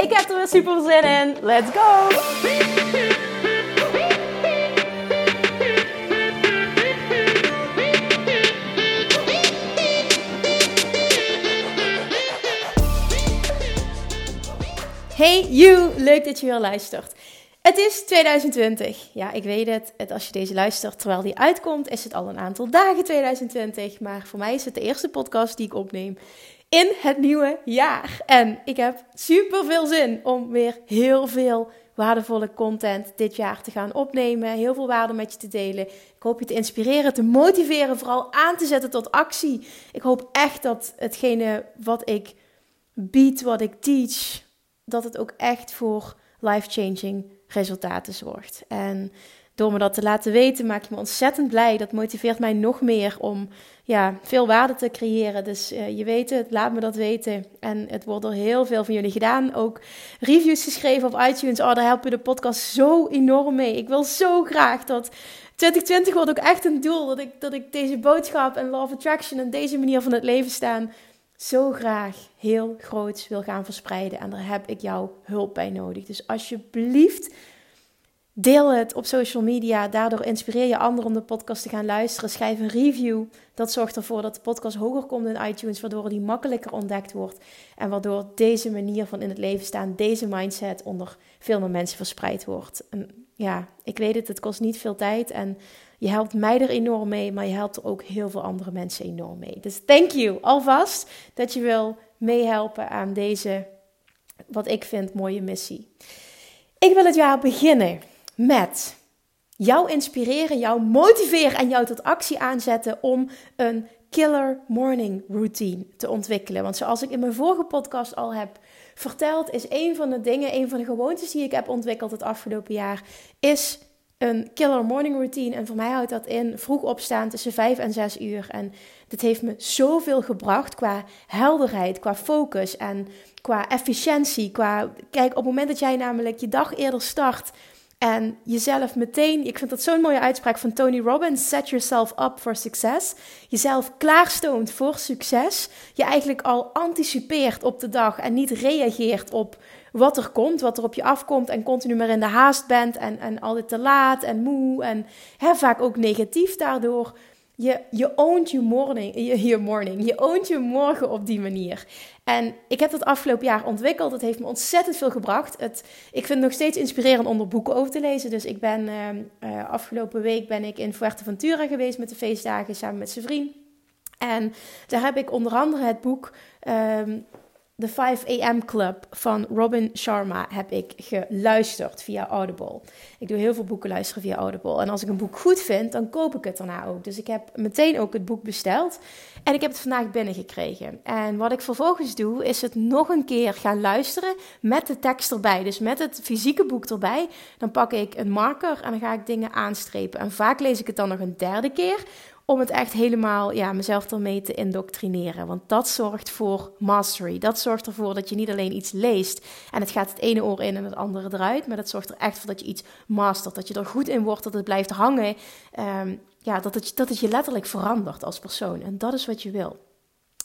Ik heb er weer super zin in. Let's go! Hey you, leuk dat je weer luistert. Het is 2020. Ja, ik weet het. Als je deze luistert terwijl die uitkomt, is het al een aantal dagen 2020. Maar voor mij is het de eerste podcast die ik opneem in het nieuwe jaar. En ik heb super veel zin om weer heel veel waardevolle content dit jaar te gaan opnemen. Heel veel waarde met je te delen. Ik hoop je te inspireren, te motiveren, vooral aan te zetten tot actie. Ik hoop echt dat hetgene wat ik bied, wat ik teach, dat het ook echt voor life-changing resultaten zorgt. En door me dat te laten weten, maak je me ontzettend blij. Dat motiveert mij nog meer om ja, veel waarde te creëren. Dus uh, je weet het, laat me dat weten. En het wordt door heel veel van jullie gedaan. Ook reviews geschreven op iTunes. Oh, daar helpen de podcast zo enorm mee. Ik wil zo graag dat 2020 wordt ook echt een doel. Dat ik, dat ik deze boodschap en Law of Attraction en deze manier van het leven staan zo graag heel groots wil gaan verspreiden. En daar heb ik jouw hulp bij nodig. Dus alsjeblieft, deel het op social media. Daardoor inspireer je anderen om de podcast te gaan luisteren. Schrijf een review. Dat zorgt ervoor dat de podcast hoger komt in iTunes, waardoor die makkelijker ontdekt wordt. En waardoor deze manier van in het leven staan, deze mindset onder veel meer mensen verspreid wordt. Ja, ik weet het, het kost niet veel tijd. En je helpt mij er enorm mee, maar je helpt er ook heel veel andere mensen enorm mee. Dus thank you alvast dat je wil meehelpen aan deze, wat ik vind, mooie missie. Ik wil het jaar beginnen met jou inspireren, jou motiveren en jou tot actie aanzetten om een killer morning routine te ontwikkelen. Want zoals ik in mijn vorige podcast al heb verteld, is een van de dingen, een van de gewoontes die ik heb ontwikkeld het afgelopen jaar, is een killer morning routine. En voor mij houdt dat in vroeg opstaan tussen 5 en 6 uur. En dit heeft me zoveel gebracht qua helderheid, qua focus en qua efficiëntie. Qua, kijk, op het moment dat jij namelijk je dag eerder start en jezelf meteen, ik vind dat zo'n mooie uitspraak van Tony Robbins: set yourself up for success. Jezelf klaarstoont voor succes. Je eigenlijk al anticipeert op de dag en niet reageert op wat er komt, wat er op je afkomt en continu maar in de haast bent en, en altijd te laat en moe en hè, vaak ook negatief daardoor. Je, je oont je morning, je, morning, je oont je morgen op die manier. En ik heb dat afgelopen jaar ontwikkeld. Het heeft me ontzettend veel gebracht. Het, ik vind het nog steeds inspirerend om er boeken over te lezen. Dus ik ben uh, afgelopen week ben ik in Fuerteventura geweest met de feestdagen samen met zijn vriend. En daar heb ik onder andere het boek um, The 5 AM Club van Robin Sharma heb ik geluisterd via Audible. Ik doe heel veel boeken luisteren via Audible. En als ik een boek goed vind, dan koop ik het daarna ook. Dus ik heb meteen ook het boek besteld. En ik heb het vandaag binnengekregen. En wat ik vervolgens doe, is het nog een keer gaan luisteren met de tekst erbij. Dus met het fysieke boek erbij. Dan pak ik een marker en dan ga ik dingen aanstrepen. En vaak lees ik het dan nog een derde keer om het echt helemaal, ja, mezelf ermee te indoctrineren. Want dat zorgt voor mastery. Dat zorgt ervoor dat je niet alleen iets leest en het gaat het ene oor in en het andere eruit. Maar dat zorgt er echt voor dat je iets mastert. Dat je er goed in wordt, dat het blijft hangen. Ehm, ja, dat het, dat het je letterlijk verandert als persoon. En dat is wat je wil.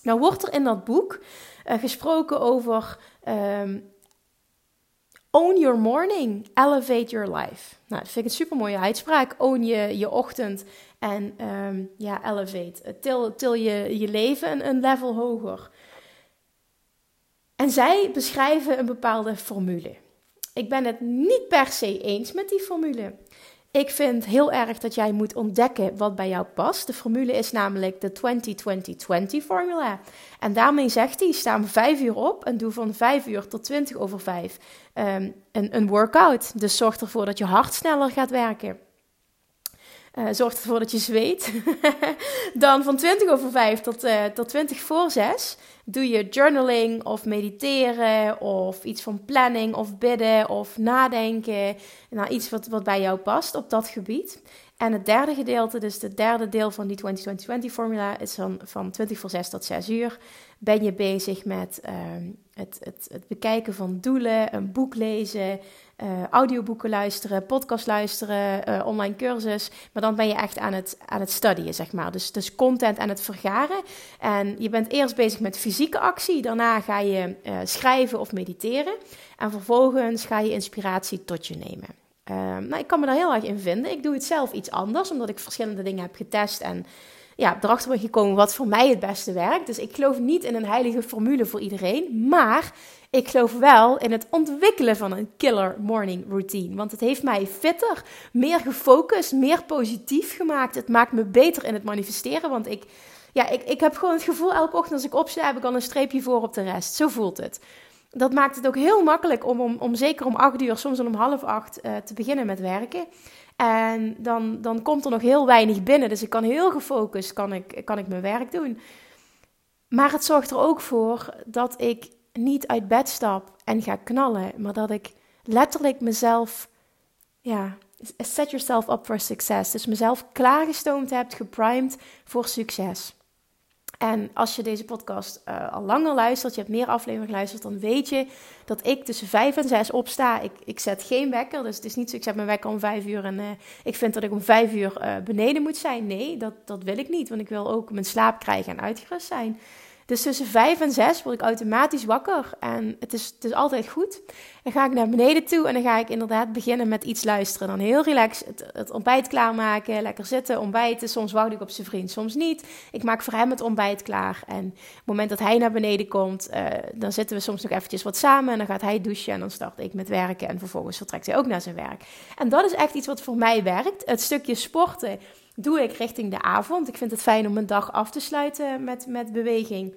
Nou wordt er in dat boek uh, gesproken over ehm, Own your morning, elevate your life. Nou, dat vind ik een super mooie uitspraak. Own je, je ochtend en um, ja, elevate. Til, til je, je leven een, een level hoger. En zij beschrijven een bepaalde formule. Ik ben het niet per se eens met die formule. Ik vind heel erg dat jij moet ontdekken wat bij jou past. De formule is namelijk de 20-20-20 formula. En daarmee zegt hij: sta om 5 uur op en doe van 5 uur tot 20 over 5 um, een, een workout. Dus zorg ervoor dat je hart sneller gaat werken. Uh, zorgt ervoor dat je zweet. dan van 20 over 5 tot, uh, tot 20 voor 6 doe je journaling of mediteren of iets van planning of bidden of nadenken. Nou, iets wat, wat bij jou past op dat gebied. En het derde gedeelte, dus het derde deel van die 20-20-20 formula, is dan van 20 voor 6 tot 6 uur. Ben je bezig met uh, het, het, bekijken van doelen, een boek lezen, uh, audioboeken luisteren, podcast luisteren, uh, online cursus. Maar dan ben je echt aan het, aan het studyen, zeg maar. Dus, dus content aan het vergaren. En je bent eerst bezig met fysieke actie. Daarna ga je uh, schrijven of mediteren. En vervolgens ga je inspiratie tot je nemen. Ehm, nou, ik kan me daar heel erg in vinden. Ik doe het zelf iets anders, omdat ik verschillende dingen heb getest en ja, erachter ben gekomen wat voor mij het beste werkt. Dus ik geloof niet in een heilige formule voor iedereen, maar ik geloof wel in het ontwikkelen van een killer morning routine. Want het heeft mij fitter, meer gefocust, meer positief gemaakt. Het maakt me beter in het manifesteren, want ik, ja, ik, ik heb gewoon het gevoel elke ochtend als ik opsta heb ik al een streepje voor op de rest. Zo voelt het dat maakt het ook heel makkelijk om, om, om zeker om acht uur, soms om half acht, uh, te beginnen met werken. En dan, dan komt er nog heel weinig binnen. Dus ik kan heel gefocust kan ik, kan ik mijn werk doen. Maar het zorgt er ook voor dat ik niet uit bed stap en ga knallen. Maar dat ik letterlijk mezelf, ja, set yourself up for success. Dus mezelf klaargestoomd heb, geprimed voor succes. En als je deze podcast uh, al langer luistert, je hebt meer afleveringen geluisterd, dan weet je dat ik tussen vijf en zes opsta. Ik, ik zet geen wekker, dus het is niet zo, ik zet mijn wekker om vijf uur en uh, ik vind dat ik om vijf uur uh, beneden moet zijn. Nee, dat, dat wil ik niet, want ik wil ook mijn slaap krijgen en uitgerust zijn. Dus tussen vijf en zes word ik automatisch wakker. En het is, het is altijd goed. Dan ga ik naar beneden toe en dan ga ik inderdaad beginnen met iets luisteren. Dan heel relaxed het, ontbijt klaarmaken, lekker zitten, ontbijten. Soms wacht ik op zijn vriend, soms niet. Ik maak voor hem het ontbijt klaar. En op het moment dat hij naar beneden komt, uh, dan zitten we soms nog eventjes wat samen. En dan gaat hij douchen en dan start ik met werken. En vervolgens vertrekt hij ook naar zijn werk. En dat is echt iets wat voor mij werkt. Het stukje sporten doe ik richting de avond. Ik vind het fijn om mijn dag af te sluiten met, met beweging.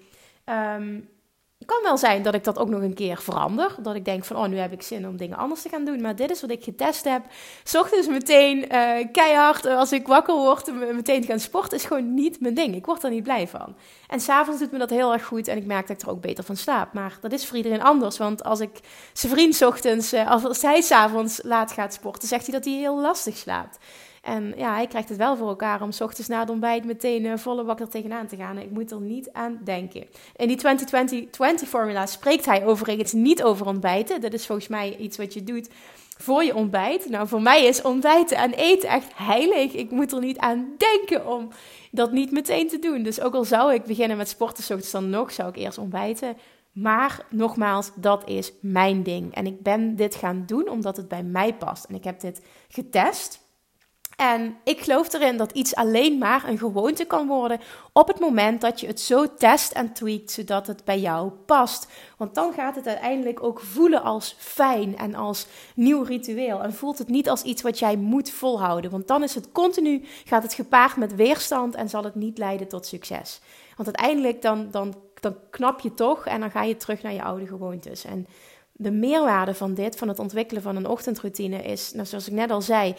Het kan wel zijn dat ik dat ook nog een keer verander. Dat ik denk van, oh, nu heb ik zin om dingen anders te gaan doen. Maar dit is wat ik getest heb. Ochtends meteen uh, keihard, uh, als ik wakker word, meteen gaan sporten, is gewoon niet mijn ding. Ik word er niet blij van. En s'avonds doet me dat heel erg goed en ik merk dat ik er ook beter van slaap. Maar dat is voor iedereen anders. Want als ik zijn vriend ochtends, uh, als hij s'avonds laat gaat sporten, zegt hij dat hij heel lastig slaapt. En ja, hij krijgt het wel voor elkaar om s ochtends na het ontbijt meteen uh, volle wakker tegenaan te gaan. Ik moet er niet aan denken. In die 20-20-20 formula spreekt hij overigens niet over ontbijten. Dat is volgens mij iets wat je doet voor je ontbijt. Nou, voor mij is ontbijten en eten echt heilig. Ik moet er niet aan denken om dat niet meteen te doen. Dus ook al zou ik beginnen met sporten, ochtends dan nog, zou ik eerst ontbijten. Maar nogmaals, dat is mijn ding. En ik ben dit gaan doen omdat het bij mij past. En ik heb dit getest. En ik geloof erin dat iets alleen maar een gewoonte kan worden op het moment dat je het zo test en tweakt zodat het bij jou past. Want dan gaat het uiteindelijk ook voelen als fijn en als nieuw ritueel. En voelt het niet als iets wat jij moet volhouden. Want dan is het continu, gaat het gepaard met weerstand en zal het niet leiden tot succes. Want uiteindelijk dan, dan, dan knap je toch en dan ga je terug naar je oude gewoontes. En de meerwaarde van dit, van het ontwikkelen van een ochtendroutine, is, nou, zoals ik net al zei,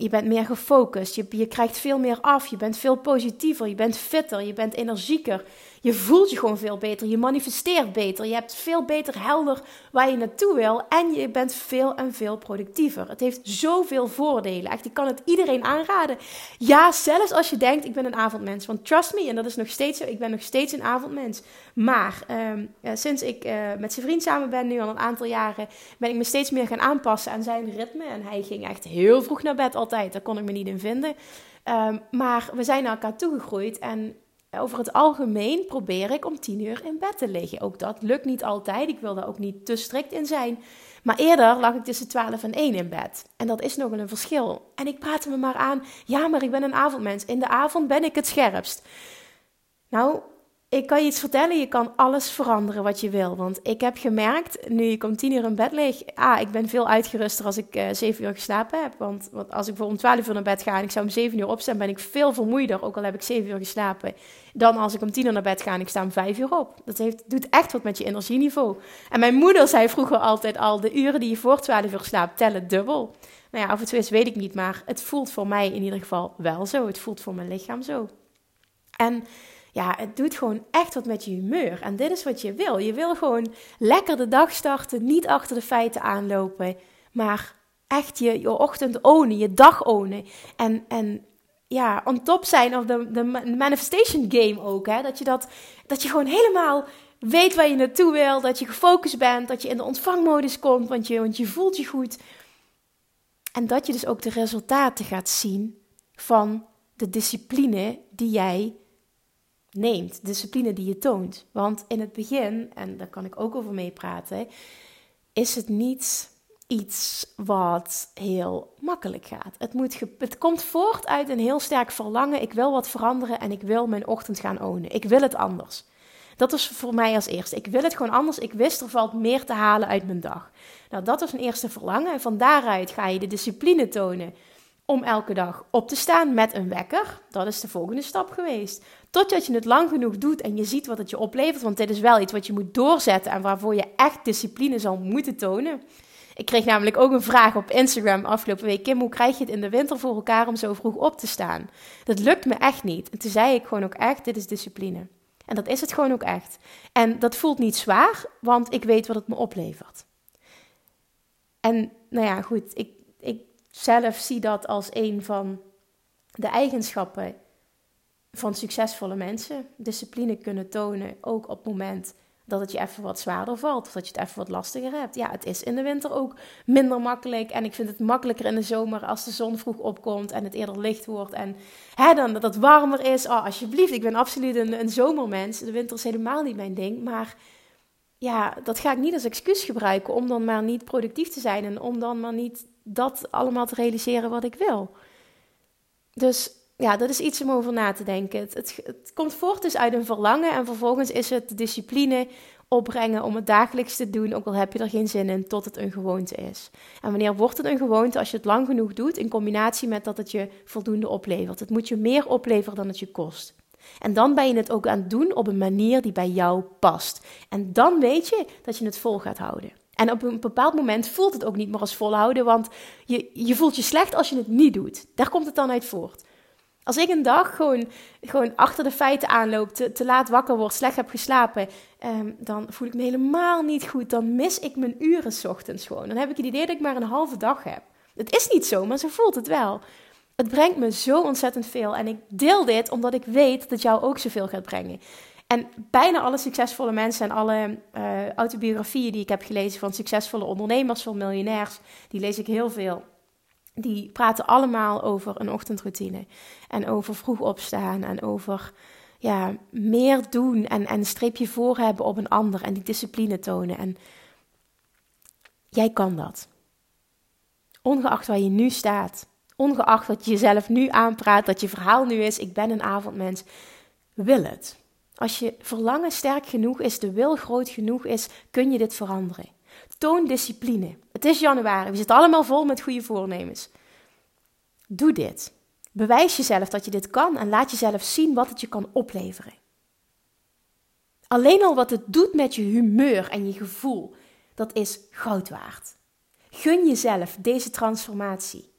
je bent meer gefocust, je, je krijgt veel meer af, je bent veel positiever, je bent fitter, je bent energieker. Je voelt je gewoon veel beter, je manifesteert beter, je hebt veel beter helder waar je naartoe wil en je bent veel en veel productiever. Het heeft zoveel voordelen. Echt, ik kan het iedereen aanraden. Ja, zelfs als je denkt, ik ben een avondmens. Want trust me, en dat is nog steeds zo, ik ben nog steeds een avondmens. Maar ehm, eh, sinds ik uh, met zijn vriend samen ben, nu al een aantal jaren, ben ik me steeds meer gaan aanpassen aan zijn ritme. En hij ging echt heel vroeg naar bed altijd, daar kon ik me niet in vinden. Um, maar we zijn naar elkaar toegegroeid en over het algemeen probeer ik om tien uur in bed te liggen. Ook dat lukt niet altijd. Ik wil daar ook niet te strikt in zijn. Maar eerder lag ik tussen 12 en 1 in bed. En dat is nog een verschil. En ik praatte me maar aan. Ja, maar ik ben een avondmens. In de avond ben ik het scherpst. Nou, ik kan je iets vertellen, je kan alles veranderen wat je wil. Want ik heb gemerkt, nu ik om tien uur in bed lig, ah, ik ben veel uitgeruster als ik uh, zeven uur geslapen heb. Want, want als ik voor om twaalf uur naar bed ga en ik zou om zeven uur opstaan, ben ik veel vermoeider, ook al heb ik zeven uur geslapen, dan als ik om tien uur naar bed ga en ik sta om vijf uur op. Dat heeft, doet echt wat met je energieniveau. En mijn moeder zei vroeger altijd al, de uren die je voor twaalf uur slaapt, tellen dubbel. Nou ja, of het zo is, weet ik niet, maar het voelt voor mij in ieder geval wel zo. Het voelt voor mijn lichaam zo. En ja, het doet gewoon echt wat met je humeur. En dit is wat je wil. Je wil gewoon lekker de dag starten, niet achter de feiten aanlopen, maar echt je, je ochtend ownen, je dag ownen. En, en ja, on top zijn of de, de manifestation game ook. Hè? Dat, je dat, dat je gewoon helemaal weet waar je naartoe wil, dat je gefocust bent, dat je in de ontvangmodus komt, want je, want je voelt je goed. En dat je dus ook de resultaten gaat zien van de discipline die jij neemt, discipline die je toont. Want in het begin, en daar kan ik ook over meepraten, is het niet iets wat heel makkelijk gaat. Het, moet het komt voort uit een heel sterk verlangen. Ik wil wat veranderen en ik wil mijn ochtend gaan ownen. Ik wil het anders. Dat was voor mij als eerste. Ik wil het gewoon anders. Ik wist er valt meer te halen uit mijn dag. Nou, dat was een eerste verlangen. En van daaruit ga je de discipline tonen om elke dag op te staan met een wekker. Dat is de volgende stap geweest. Totdat je het lang genoeg doet en je ziet wat het je oplevert. Want dit is wel iets wat je moet doorzetten en waarvoor je echt discipline zal moeten tonen. Ik kreeg namelijk ook een vraag op Instagram afgelopen week. Kim, hoe krijg je het in de winter voor elkaar om zo vroeg op te staan? Dat lukt me echt niet. En toen zei ik gewoon ook echt, dit is discipline. En dat is het gewoon ook echt. En dat voelt niet zwaar, want ik weet wat het me oplevert. En nou ja, goed, ik, zelf zie dat als een van de eigenschappen van succesvolle mensen. Discipline kunnen tonen, ook op het moment dat het je even wat zwaarder valt. Of dat je het even wat lastiger hebt. Ja, het is in de winter ook minder makkelijk. En ik vind het makkelijker in de zomer als de zon vroeg opkomt en het eerder licht wordt. En hè, dan dat het warmer is. Oh, alsjeblieft, ik ben absoluut een, een zomermens. De winter is helemaal niet mijn ding. Maar ja, dat ga ik niet als excuus gebruiken om dan maar niet productief te zijn. En om dan maar niet dat allemaal te realiseren wat ik wil. Dus ja, dat is iets om over na te denken. Het, het, komt voort dus uit een verlangen en vervolgens is het de discipline opbrengen om het dagelijks te doen, ook al heb je er geen zin in, tot het een gewoonte is. En wanneer wordt het een gewoonte? Als je het lang genoeg doet, in combinatie met dat het je voldoende oplevert. Het moet je meer opleveren dan het je kost. En dan ben je het ook aan het doen op een manier die bij jou past. En dan weet je dat je het vol gaat houden. En op een bepaald moment voelt het ook niet meer als volhouden, want je, je voelt je slecht als je het niet doet. Daar komt het dan uit voort. Als ik een dag gewoon, gewoon achter de feiten aanloop, te, laat wakker word, slecht heb geslapen, ehm, dan voel ik me helemaal niet goed. Dan mis ik mijn uren s ochtends gewoon. Dan heb ik het idee dat ik maar een halve dag heb. Het is niet zo, maar zo voelt het wel. Het brengt me zo ontzettend veel. En ik deel dit omdat ik weet dat jou ook zoveel gaat brengen. En bijna alle succesvolle mensen en alle uh, autobiografieën die ik heb gelezen van succesvolle ondernemers, van miljonairs, die lees ik heel veel die praten allemaal over een ochtendroutine. En over vroeg opstaan en over ja, meer doen en, en streepje voor hebben op een ander en die discipline tonen. En jij kan dat. Ongeacht waar je nu staat, ongeacht wat je jezelf nu aanpraat, dat je verhaal nu is, ik ben een avondmens, wil het. Als je verlangen sterk genoeg is, de wil groot genoeg is, kun je dit veranderen. Toon discipline. Het is januari. We zitten allemaal vol met goede voornemens. Doe dit. Bewijs jezelf dat je dit kan en laat jezelf zien wat het je kan opleveren. Alleen al wat het doet met je humeur en je gevoel, dat is goud waard. Gun jezelf deze transformatie.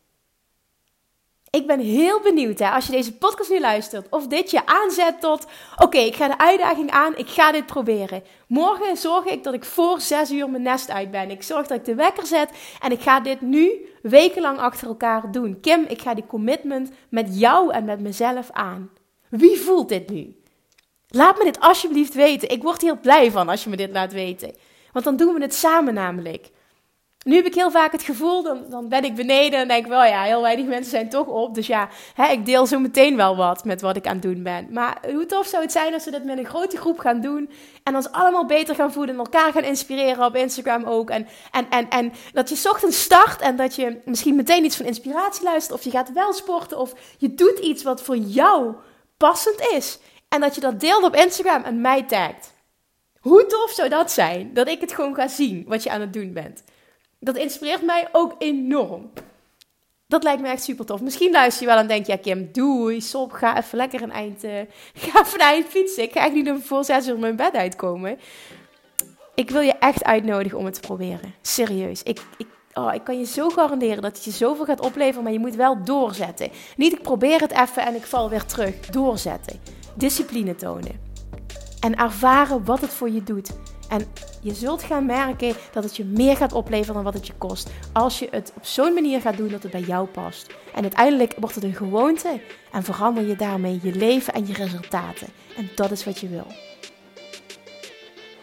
Ik ben heel benieuwd hè, als je deze podcast nu luistert, of dit je aanzet tot: oké, ik ga de uitdaging aan, ik ga dit proberen. Morgen zorg ik dat ik voor zes uur mijn nest uit ben. Ik zorg dat ik de wekker zet en ik ga dit nu wekenlang achter elkaar doen. Kim, ik ga die commitment met jou en met mezelf aan. Wie voelt dit nu? Laat me dit alsjeblieft weten. Ik word hier blij van als je me dit laat weten. Want dan doen we het samen namelijk. Nu heb ik heel vaak het gevoel, dan, dan ben ik beneden en denk ik wel, ja, heel weinig mensen zijn toch op. Dus ja, hè, ik deel zo meteen wel wat met wat ik aan het doen ben. Maar hoe tof zou het zijn als we dat met een grote groep gaan doen en ons allemaal beter gaan voelen en elkaar gaan inspireren op Instagram ook. En, en, en, en dat je ochtends start en dat je misschien meteen iets van inspiratie luistert of je gaat wel sporten of je doet iets wat voor jou passend is. En dat je dat deelt op Instagram en mij tagt. Hoe tof zou dat zijn? Dat ik het gewoon ga zien wat je aan het doen bent. Dat inspireert mij ook enorm. Dat lijkt me echt super tof. Misschien luister je wel en denk je, Kim, doei, sop, ga even lekker een eind, uh, ga even eind fietsen. Ik ga echt niet voor zes uur mijn bed uitkomen. Ik wil je echt uitnodigen om het te proberen. Serieus. Ik, ik, oh, ik kan je zo garanderen dat het je zoveel gaat opleveren, maar je moet wel doorzetten. Niet ik probeer het even en ik val weer terug. Doorzetten. Discipline tonen. En ervaren wat het voor je doet. En je zult gaan merken dat het je meer gaat opleveren dan wat het je kost. Als je het op zo'n manier gaat doen dat het bij jou past. En uiteindelijk wordt het een gewoonte en verander je daarmee je leven en je resultaten. En dat is wat je wil.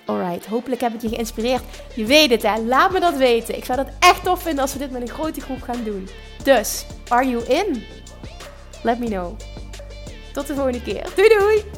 Alright, hopelijk heb ik je geïnspireerd. Je weet het hè, laat me dat weten. Ik zou dat echt tof vinden als we dit met een grote groep gaan doen. Dus, are you in? Let me know. Tot de volgende keer. Doei doei!